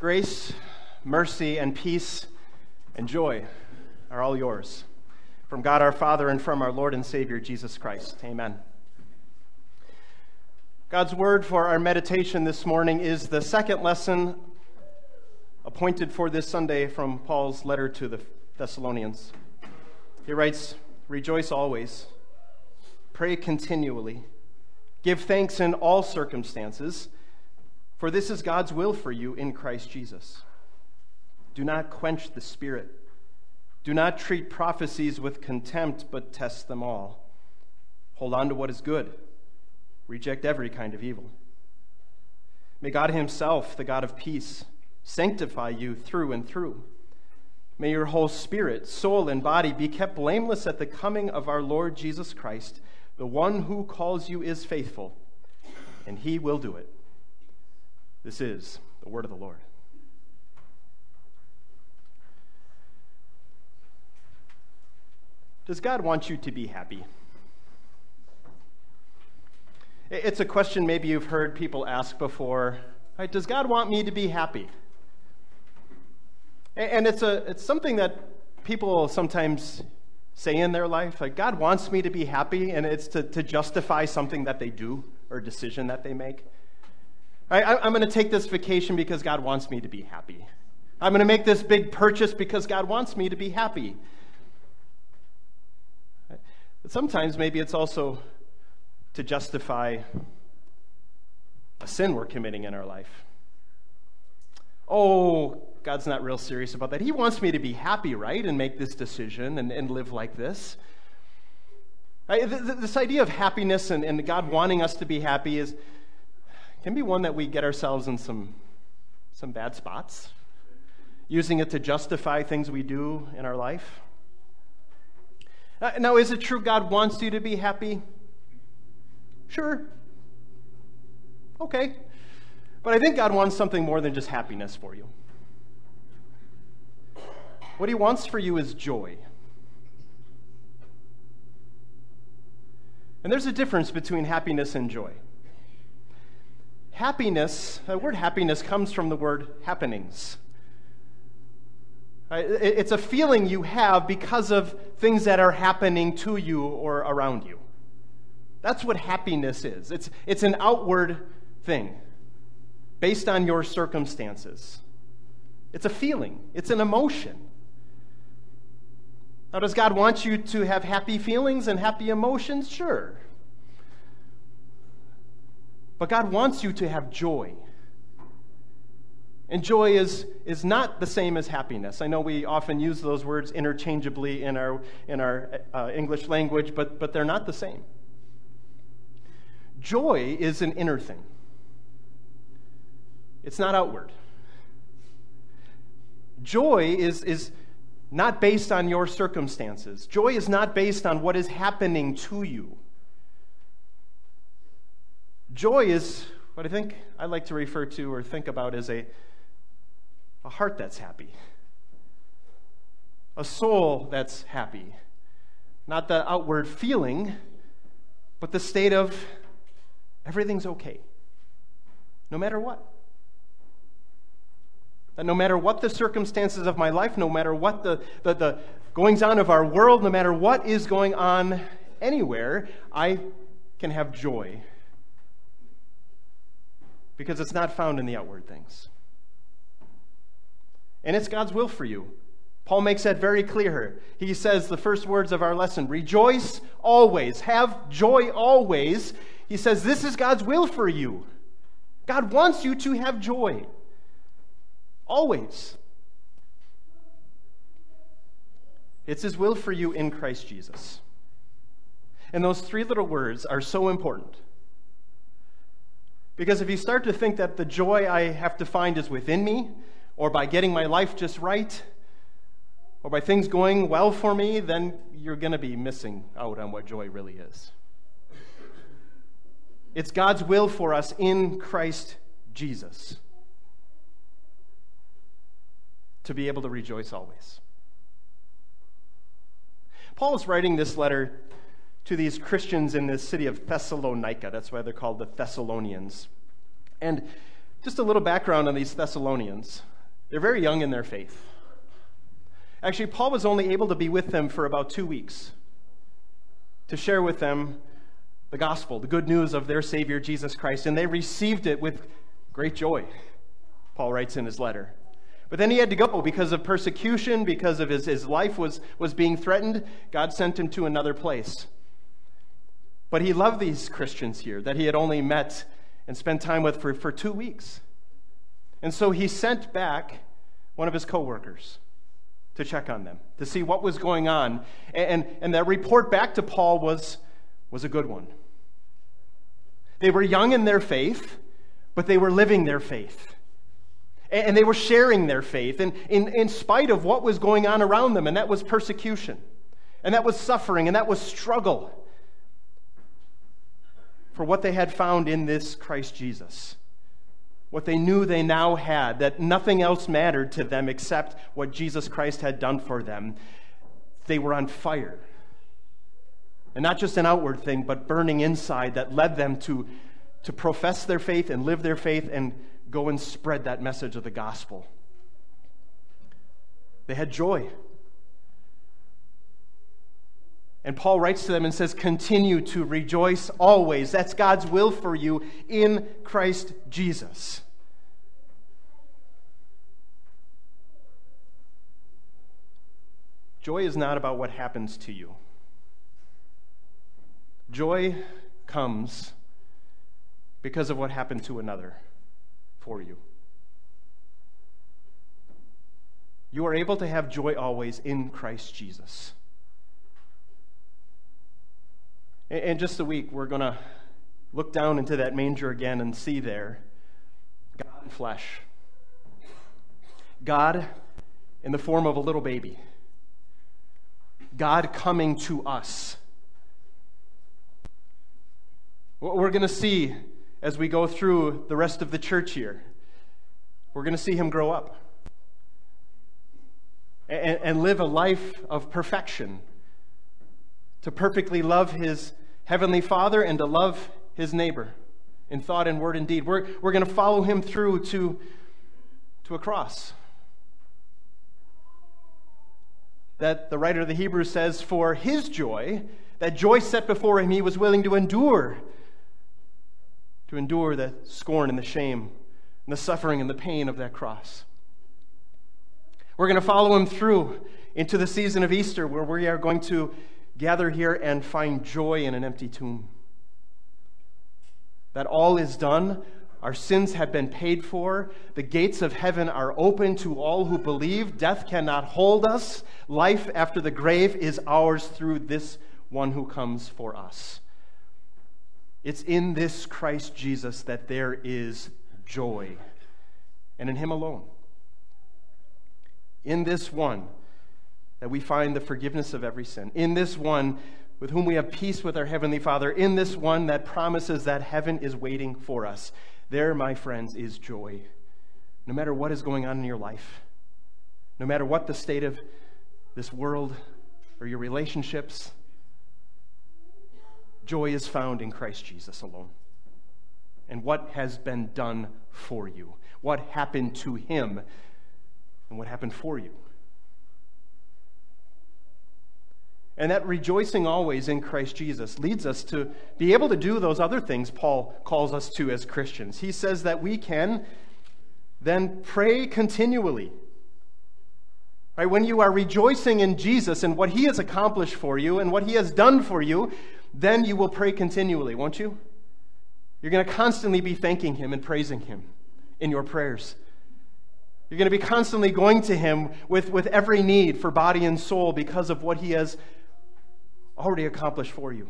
Grace, mercy, and peace and joy are all yours. From God our Father and from our Lord and Savior Jesus Christ. Amen. God's word for our meditation this morning is the second lesson appointed for this Sunday from Paul's letter to the Thessalonians. He writes, Rejoice always, pray continually, give thanks in all circumstances, for this is God's will for you in Christ Jesus. Do not quench the Spirit. Do not treat prophecies with contempt, but test them all. Hold on to what is good. Reject every kind of evil. May God Himself, the God of peace, sanctify you through and through. May your whole spirit, soul, and body be kept blameless at the coming of our Lord Jesus Christ. The one who calls you is faithful, and He will do it. This is the word of the Lord. Does God want you to be happy? It's a question maybe you've heard people ask before. Right? Does God want me to be happy? And it's, a, it's something that people sometimes say in their life. Like, God wants me to be happy, and it's to, to justify something that they do or decision that they make. I, I'm going to take this vacation because God wants me to be happy. I'm going to make this big purchase because God wants me to be happy. But sometimes maybe it's also to justify a sin we're committing in our life. Oh, God's not real serious about that. He wants me to be happy, right? And make this decision and, and live like this. Right? This idea of happiness and, and God wanting us to be happy is can be one that we get ourselves in some, some bad spots, using it to justify things we do in our life. Uh, now, is it true God wants you to be happy? Sure. Okay. But I think God wants something more than just happiness for you. What He wants for you is joy. And there's a difference between happiness and joy. Happiness, the word happiness comes from the word happenings. It's a feeling you have because of things that are happening to you or around you. That's what happiness is. It's, it's an outward thing based on your circumstances. It's a feeling, it's an emotion. Now, does God want you to have happy feelings and happy emotions? Sure. But God wants you to have joy. And joy is, is not the same as happiness. I know we often use those words interchangeably in our, in our uh, English language, but, but they're not the same. Joy is an inner thing, it's not outward. Joy is, is not based on your circumstances, joy is not based on what is happening to you. Joy is what I think I like to refer to or think about as a a heart that's happy, a soul that's happy. Not the outward feeling, but the state of everything's okay, no matter what. That no matter what the circumstances of my life, no matter what the, the, the goings on of our world, no matter what is going on anywhere, I can have joy. Because it's not found in the outward things. And it's God's will for you. Paul makes that very clear. He says the first words of our lesson rejoice always, have joy always. He says this is God's will for you. God wants you to have joy. Always. It's His will for you in Christ Jesus. And those three little words are so important. Because if you start to think that the joy I have to find is within me, or by getting my life just right, or by things going well for me, then you're going to be missing out on what joy really is. It's God's will for us in Christ Jesus to be able to rejoice always. Paul is writing this letter to these Christians in the city of Thessalonica. That's why they're called the Thessalonians. And just a little background on these Thessalonians. They're very young in their faith. Actually, Paul was only able to be with them for about two weeks to share with them the gospel, the good news of their Savior, Jesus Christ, and they received it with great joy, Paul writes in his letter. But then he had to go because of persecution, because of his, his life was, was being threatened. God sent him to another place. But he loved these Christians here that he had only met and spent time with for, for two weeks. And so he sent back one of his coworkers to check on them, to see what was going on. And, and that report back to Paul was, was a good one. They were young in their faith, but they were living their faith. And they were sharing their faith in, in, in spite of what was going on around them, and that was persecution, and that was suffering, and that was struggle for what they had found in this Christ Jesus. What they knew they now had, that nothing else mattered to them except what Jesus Christ had done for them. They were on fire. And not just an outward thing, but burning inside that led them to, to profess their faith and live their faith and go and spread that message of the gospel. They had joy. And Paul writes to them and says, Continue to rejoice always. That's God's will for you in Christ Jesus. Joy is not about what happens to you. Joy comes because of what happened to another for you. You are able to have joy always in Christ Jesus. In just a week, we're going to look down into that manger again and see there God in flesh. God in the form of a little baby. God coming to us. What we're going to see as we go through the rest of the church here, we're going to see him grow up and, and live a life of perfection, to perfectly love his Heavenly Father and to love his neighbor in thought and word and deed. We're, we're going to follow him through to, to a cross. That the writer of the Hebrews says, for his joy, that joy set before him, he was willing to endure, to endure the scorn and the shame and the suffering and the pain of that cross. We're going to follow him through into the season of Easter, where we are going to gather here and find joy in an empty tomb. That all is done, our sins have been paid for, the gates of heaven are open to all who believe, death cannot hold us, life after the grave is ours through this one who comes for us. It's in this Christ Jesus that there is joy, and in Him alone. In this one, that we find the forgiveness of every sin. In this one, with whom we have peace with our Heavenly Father, in this one that promises that heaven is waiting for us. There, my friends, is joy. No matter what is going on in your life, no matter what the state of this world or your relationships, joy is found in Christ Jesus alone. And what has been done for you, what happened to him, and what happened for you. And that rejoicing always in Christ Jesus leads us to be able to do those other things Paul calls us to as Christians. He says that we can then pray continually. Right? When you are rejoicing in Jesus and what he has accomplished for you and what he has done for you, then you will pray continually, won't you? You're going to constantly be thanking him and praising him in your prayers. You're going to be constantly going to him with, with every need for body and soul because of what he has already accomplished for you.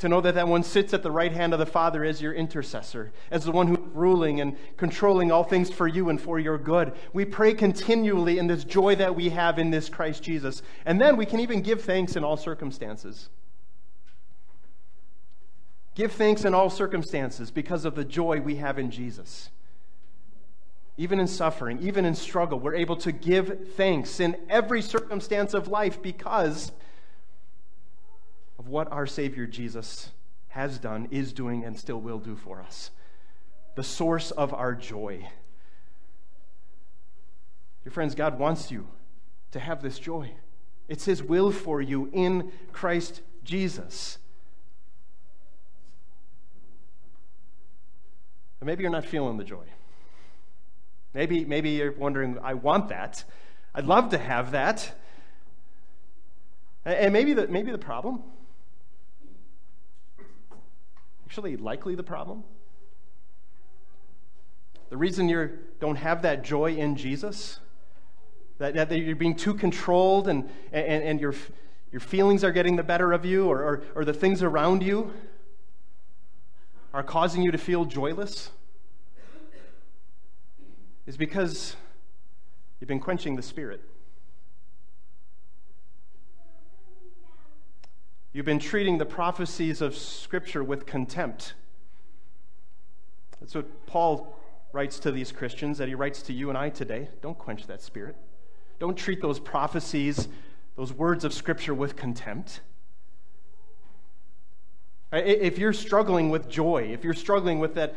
To know that that one sits at the right hand of the Father as your intercessor, as the one who's ruling and controlling all things for you and for your good. We pray continually in this joy that we have in this Christ Jesus. And then we can even give thanks in all circumstances. Give thanks in all circumstances because of the joy we have in Jesus. Even in suffering, even in struggle, we're able to give thanks in every circumstance of life because of what our Savior Jesus has done, is doing, and still will do for us. The source of our joy. Your friends, God wants you to have this joy. It's His will for you in Christ Jesus. Maybe you're not feeling the joy. Maybe, maybe you're wondering, I want that. I'd love to have that. And maybe the, maybe the problem, actually, likely the problem, the reason you don't have that joy in Jesus, that, that you're being too controlled and, and, and your, your feelings are getting the better of you, or, or, or the things around you are causing you to feel joyless, is because you've been quenching the Spirit. You've been treating the prophecies of Scripture with contempt. That's what Paul writes to these Christians, that he writes to you and I today. Don't quench that spirit. Don't treat those prophecies, those words of Scripture with contempt. If you're struggling with joy, if you're struggling with that,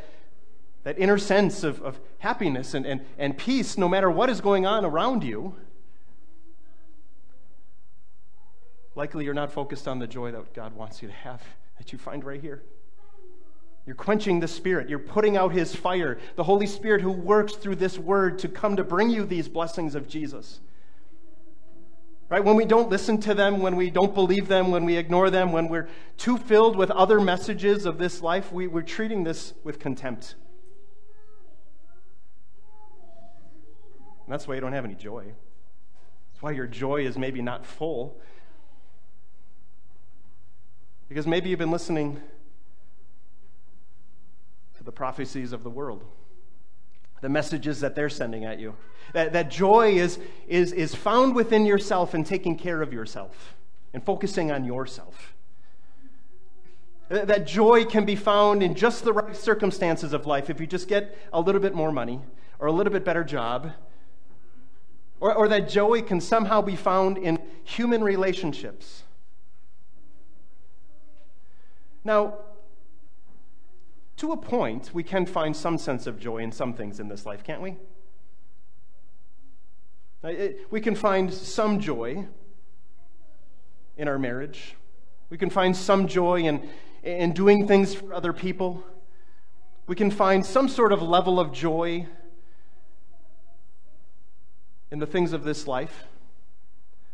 that inner sense of, of happiness and, and, and peace, no matter what is going on around you, likely you're not focused on the joy that God wants you to have, that you find right here. You're quenching the Spirit. You're putting out His fire, the Holy Spirit who works through this word to come to bring you these blessings of Jesus. Right? When we don't listen to them, when we don't believe them, when we ignore them, when we're too filled with other messages of this life, we, we're treating this with contempt. And that's why you don't have any joy. That's why your joy is maybe not full. Because maybe you've been listening to the prophecies of the world, the messages that they're sending at you. That, that joy is, is, is found within yourself and taking care of yourself and focusing on yourself. That joy can be found in just the right circumstances of life. If you just get a little bit more money or a little bit better job, or, or that joy can somehow be found in human relationships now, to a point, we can find some sense of joy in some things in this life, can't we? We can find some joy in our marriage. We can find some joy in, in doing things for other people. We can find some sort of level of joy in the things of this life,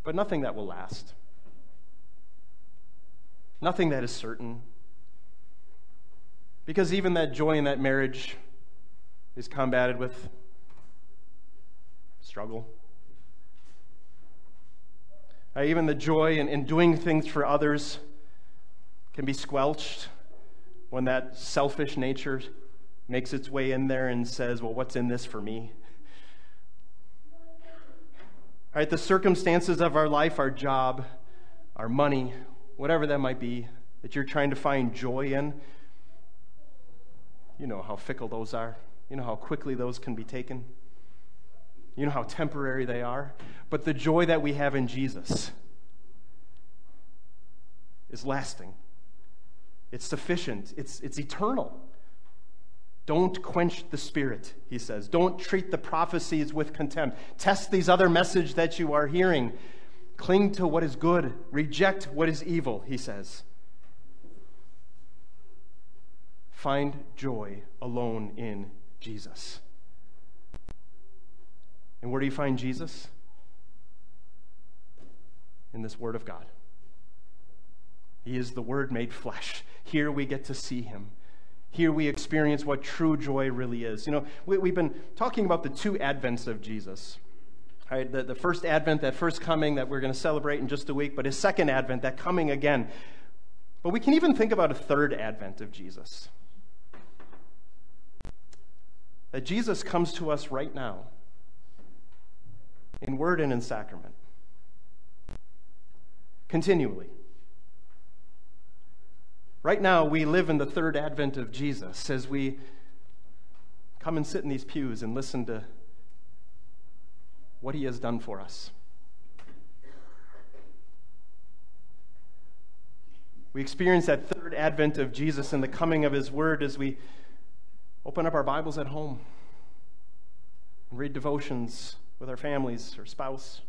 but nothing that will last. Nothing that is certain. Because even that joy in that marriage is combated with struggle. Uh, even the joy in, in doing things for others can be squelched when that selfish nature makes its way in there and says, Well, what's in this for me? All right, the circumstances of our life, our job, our money, whatever that might be, that you're trying to find joy in, you know how fickle those are. You know how quickly those can be taken. You know how temporary they are. But the joy that we have in Jesus is lasting, it's sufficient, it's, it's eternal. Don't quench the spirit, he says. Don't treat the prophecies with contempt. Test these other messages that you are hearing. Cling to what is good, reject what is evil, he says. Find joy alone in Jesus. And where do you find Jesus? In this Word of God. He is the Word made flesh. Here we get to see Him. Here we experience what true joy really is. You know, we, have been talking about the two advents of Jesus. Right, the, the first advent, that first coming that we're going to celebrate in just a week, but his second advent, that coming again. But we can even think about a third advent of Jesus that Jesus comes to us right now in word and in sacrament, continually. Right now, we live in the third advent of Jesus as we come and sit in these pews and listen to what he has done for us. We experience that third advent of Jesus and the coming of his word as we Open up our Bibles at home and read devotions with our families or spouse.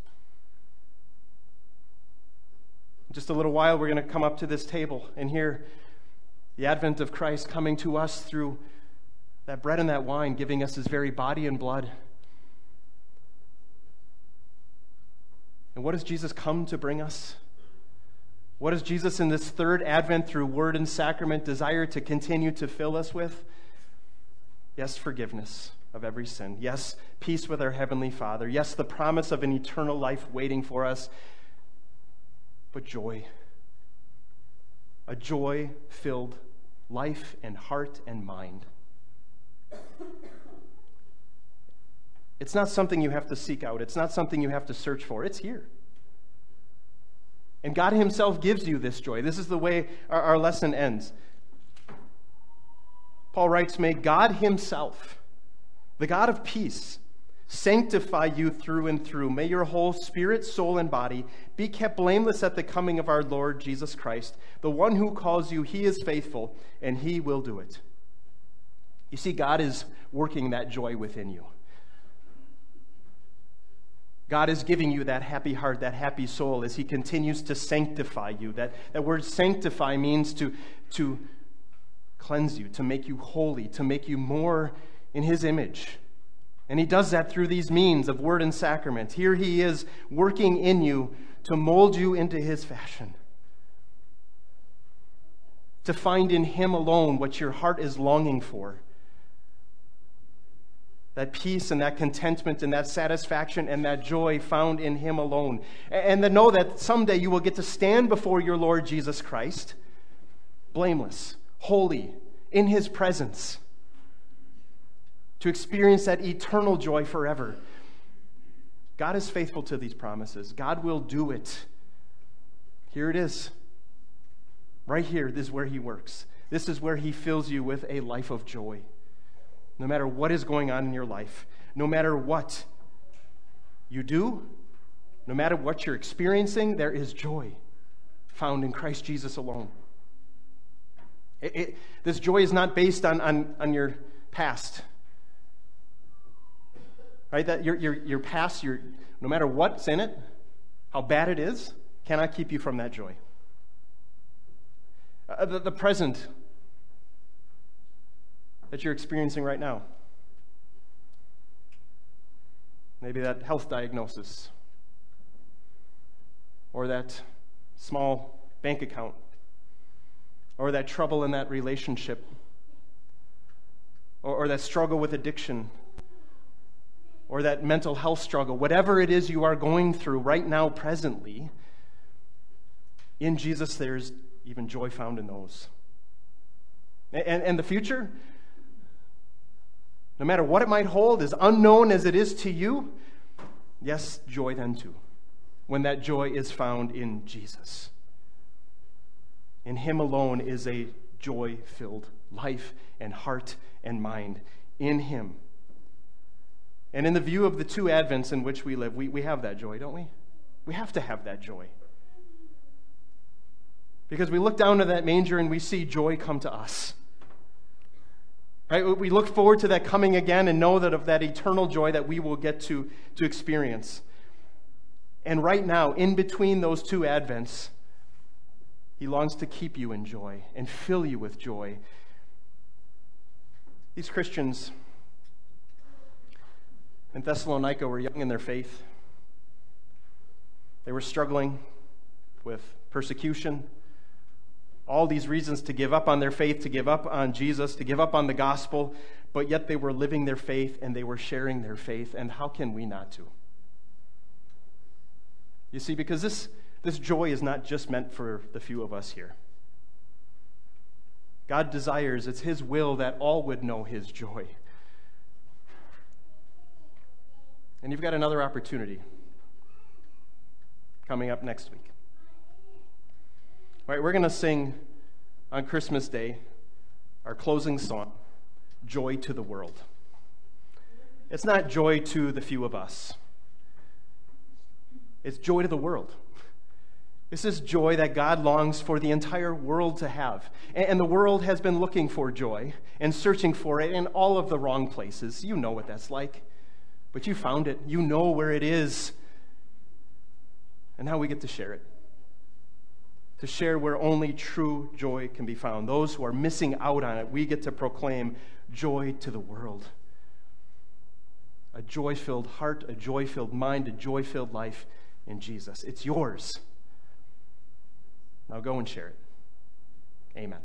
In just a little while, we're going to come up to this table and hear the advent of Christ coming to us through that bread and that wine, giving us his very body and blood. And what does Jesus come to bring us? What does Jesus in this third advent through word and sacrament desire to continue to fill us with? Yes, forgiveness of every sin. Yes, peace with our Heavenly Father. Yes, the promise of an eternal life waiting for us. But joy. A joy filled life and heart and mind. It's not something you have to seek out, it's not something you have to search for. It's here. And God Himself gives you this joy. This is the way our, our lesson ends. Paul writes, May God Himself, the God of peace, sanctify you through and through. May your whole spirit, soul, and body be kept blameless at the coming of our Lord Jesus Christ. The one who calls you, He is faithful, and He will do it. You see, God is working that joy within you. God is giving you that happy heart, that happy soul as He continues to sanctify you. That, that word sanctify means to, to cleanse you, to make you holy, to make you more in His image. And He does that through these means of word and sacrament. Here He is working in you to mold you into His fashion, to find in Him alone what your heart is longing for that peace and that contentment and that satisfaction and that joy found in Him alone. And to know that someday you will get to stand before your Lord Jesus Christ, blameless, holy, in His presence, to experience that eternal joy forever. God is faithful to these promises. God will do it. Here it is. Right here, this is where He works. This is where He fills you with a life of joy no matter what is going on in your life, no matter what you do, no matter what you're experiencing, there is joy found in Christ Jesus alone. It, it, this joy is not based on, on, on your past. Right? That your, your, your past, your, no matter what's in it, how bad it is, cannot keep you from that joy. Uh, the, the present that you're experiencing right now. Maybe that health diagnosis, or that small bank account, or that trouble in that relationship, or, or that struggle with addiction, or that mental health struggle, whatever it is you are going through right now, presently, in Jesus, there's even joy found in those. And, and the future, no matter what it might hold, as unknown as it is to you, yes, joy then too, when that joy is found in Jesus. In Him alone is a joy filled life and heart and mind. In Him. And in the view of the two Advents in which we live, we, we have that joy, don't we? We have to have that joy. Because we look down to that manger and we see joy come to us. Right? We look forward to that coming again and know that of that eternal joy that we will get to, to experience. And right now, in between those two Advents, He longs to keep you in joy and fill you with joy. These Christians in Thessalonica were young in their faith. They were struggling with persecution, all these reasons to give up on their faith, to give up on Jesus, to give up on the gospel, but yet they were living their faith and they were sharing their faith. And how can we not to? You see, because this, this joy is not just meant for the few of us here. God desires, it's His will that all would know His joy. And you've got another opportunity coming up next week. All right, we're going to sing on Christmas Day our closing song, Joy to the World. It's not joy to the few of us, it's joy to the world. This is joy that God longs for the entire world to have. And the world has been looking for joy and searching for it in all of the wrong places. You know what that's like. But you found it. You know where it is. And now we get to share it. To share where only true joy can be found. Those who are missing out on it, we get to proclaim joy to the world. A joy filled heart, a joy filled mind, a joy filled life in Jesus. It's yours. Now go and share it. Amen.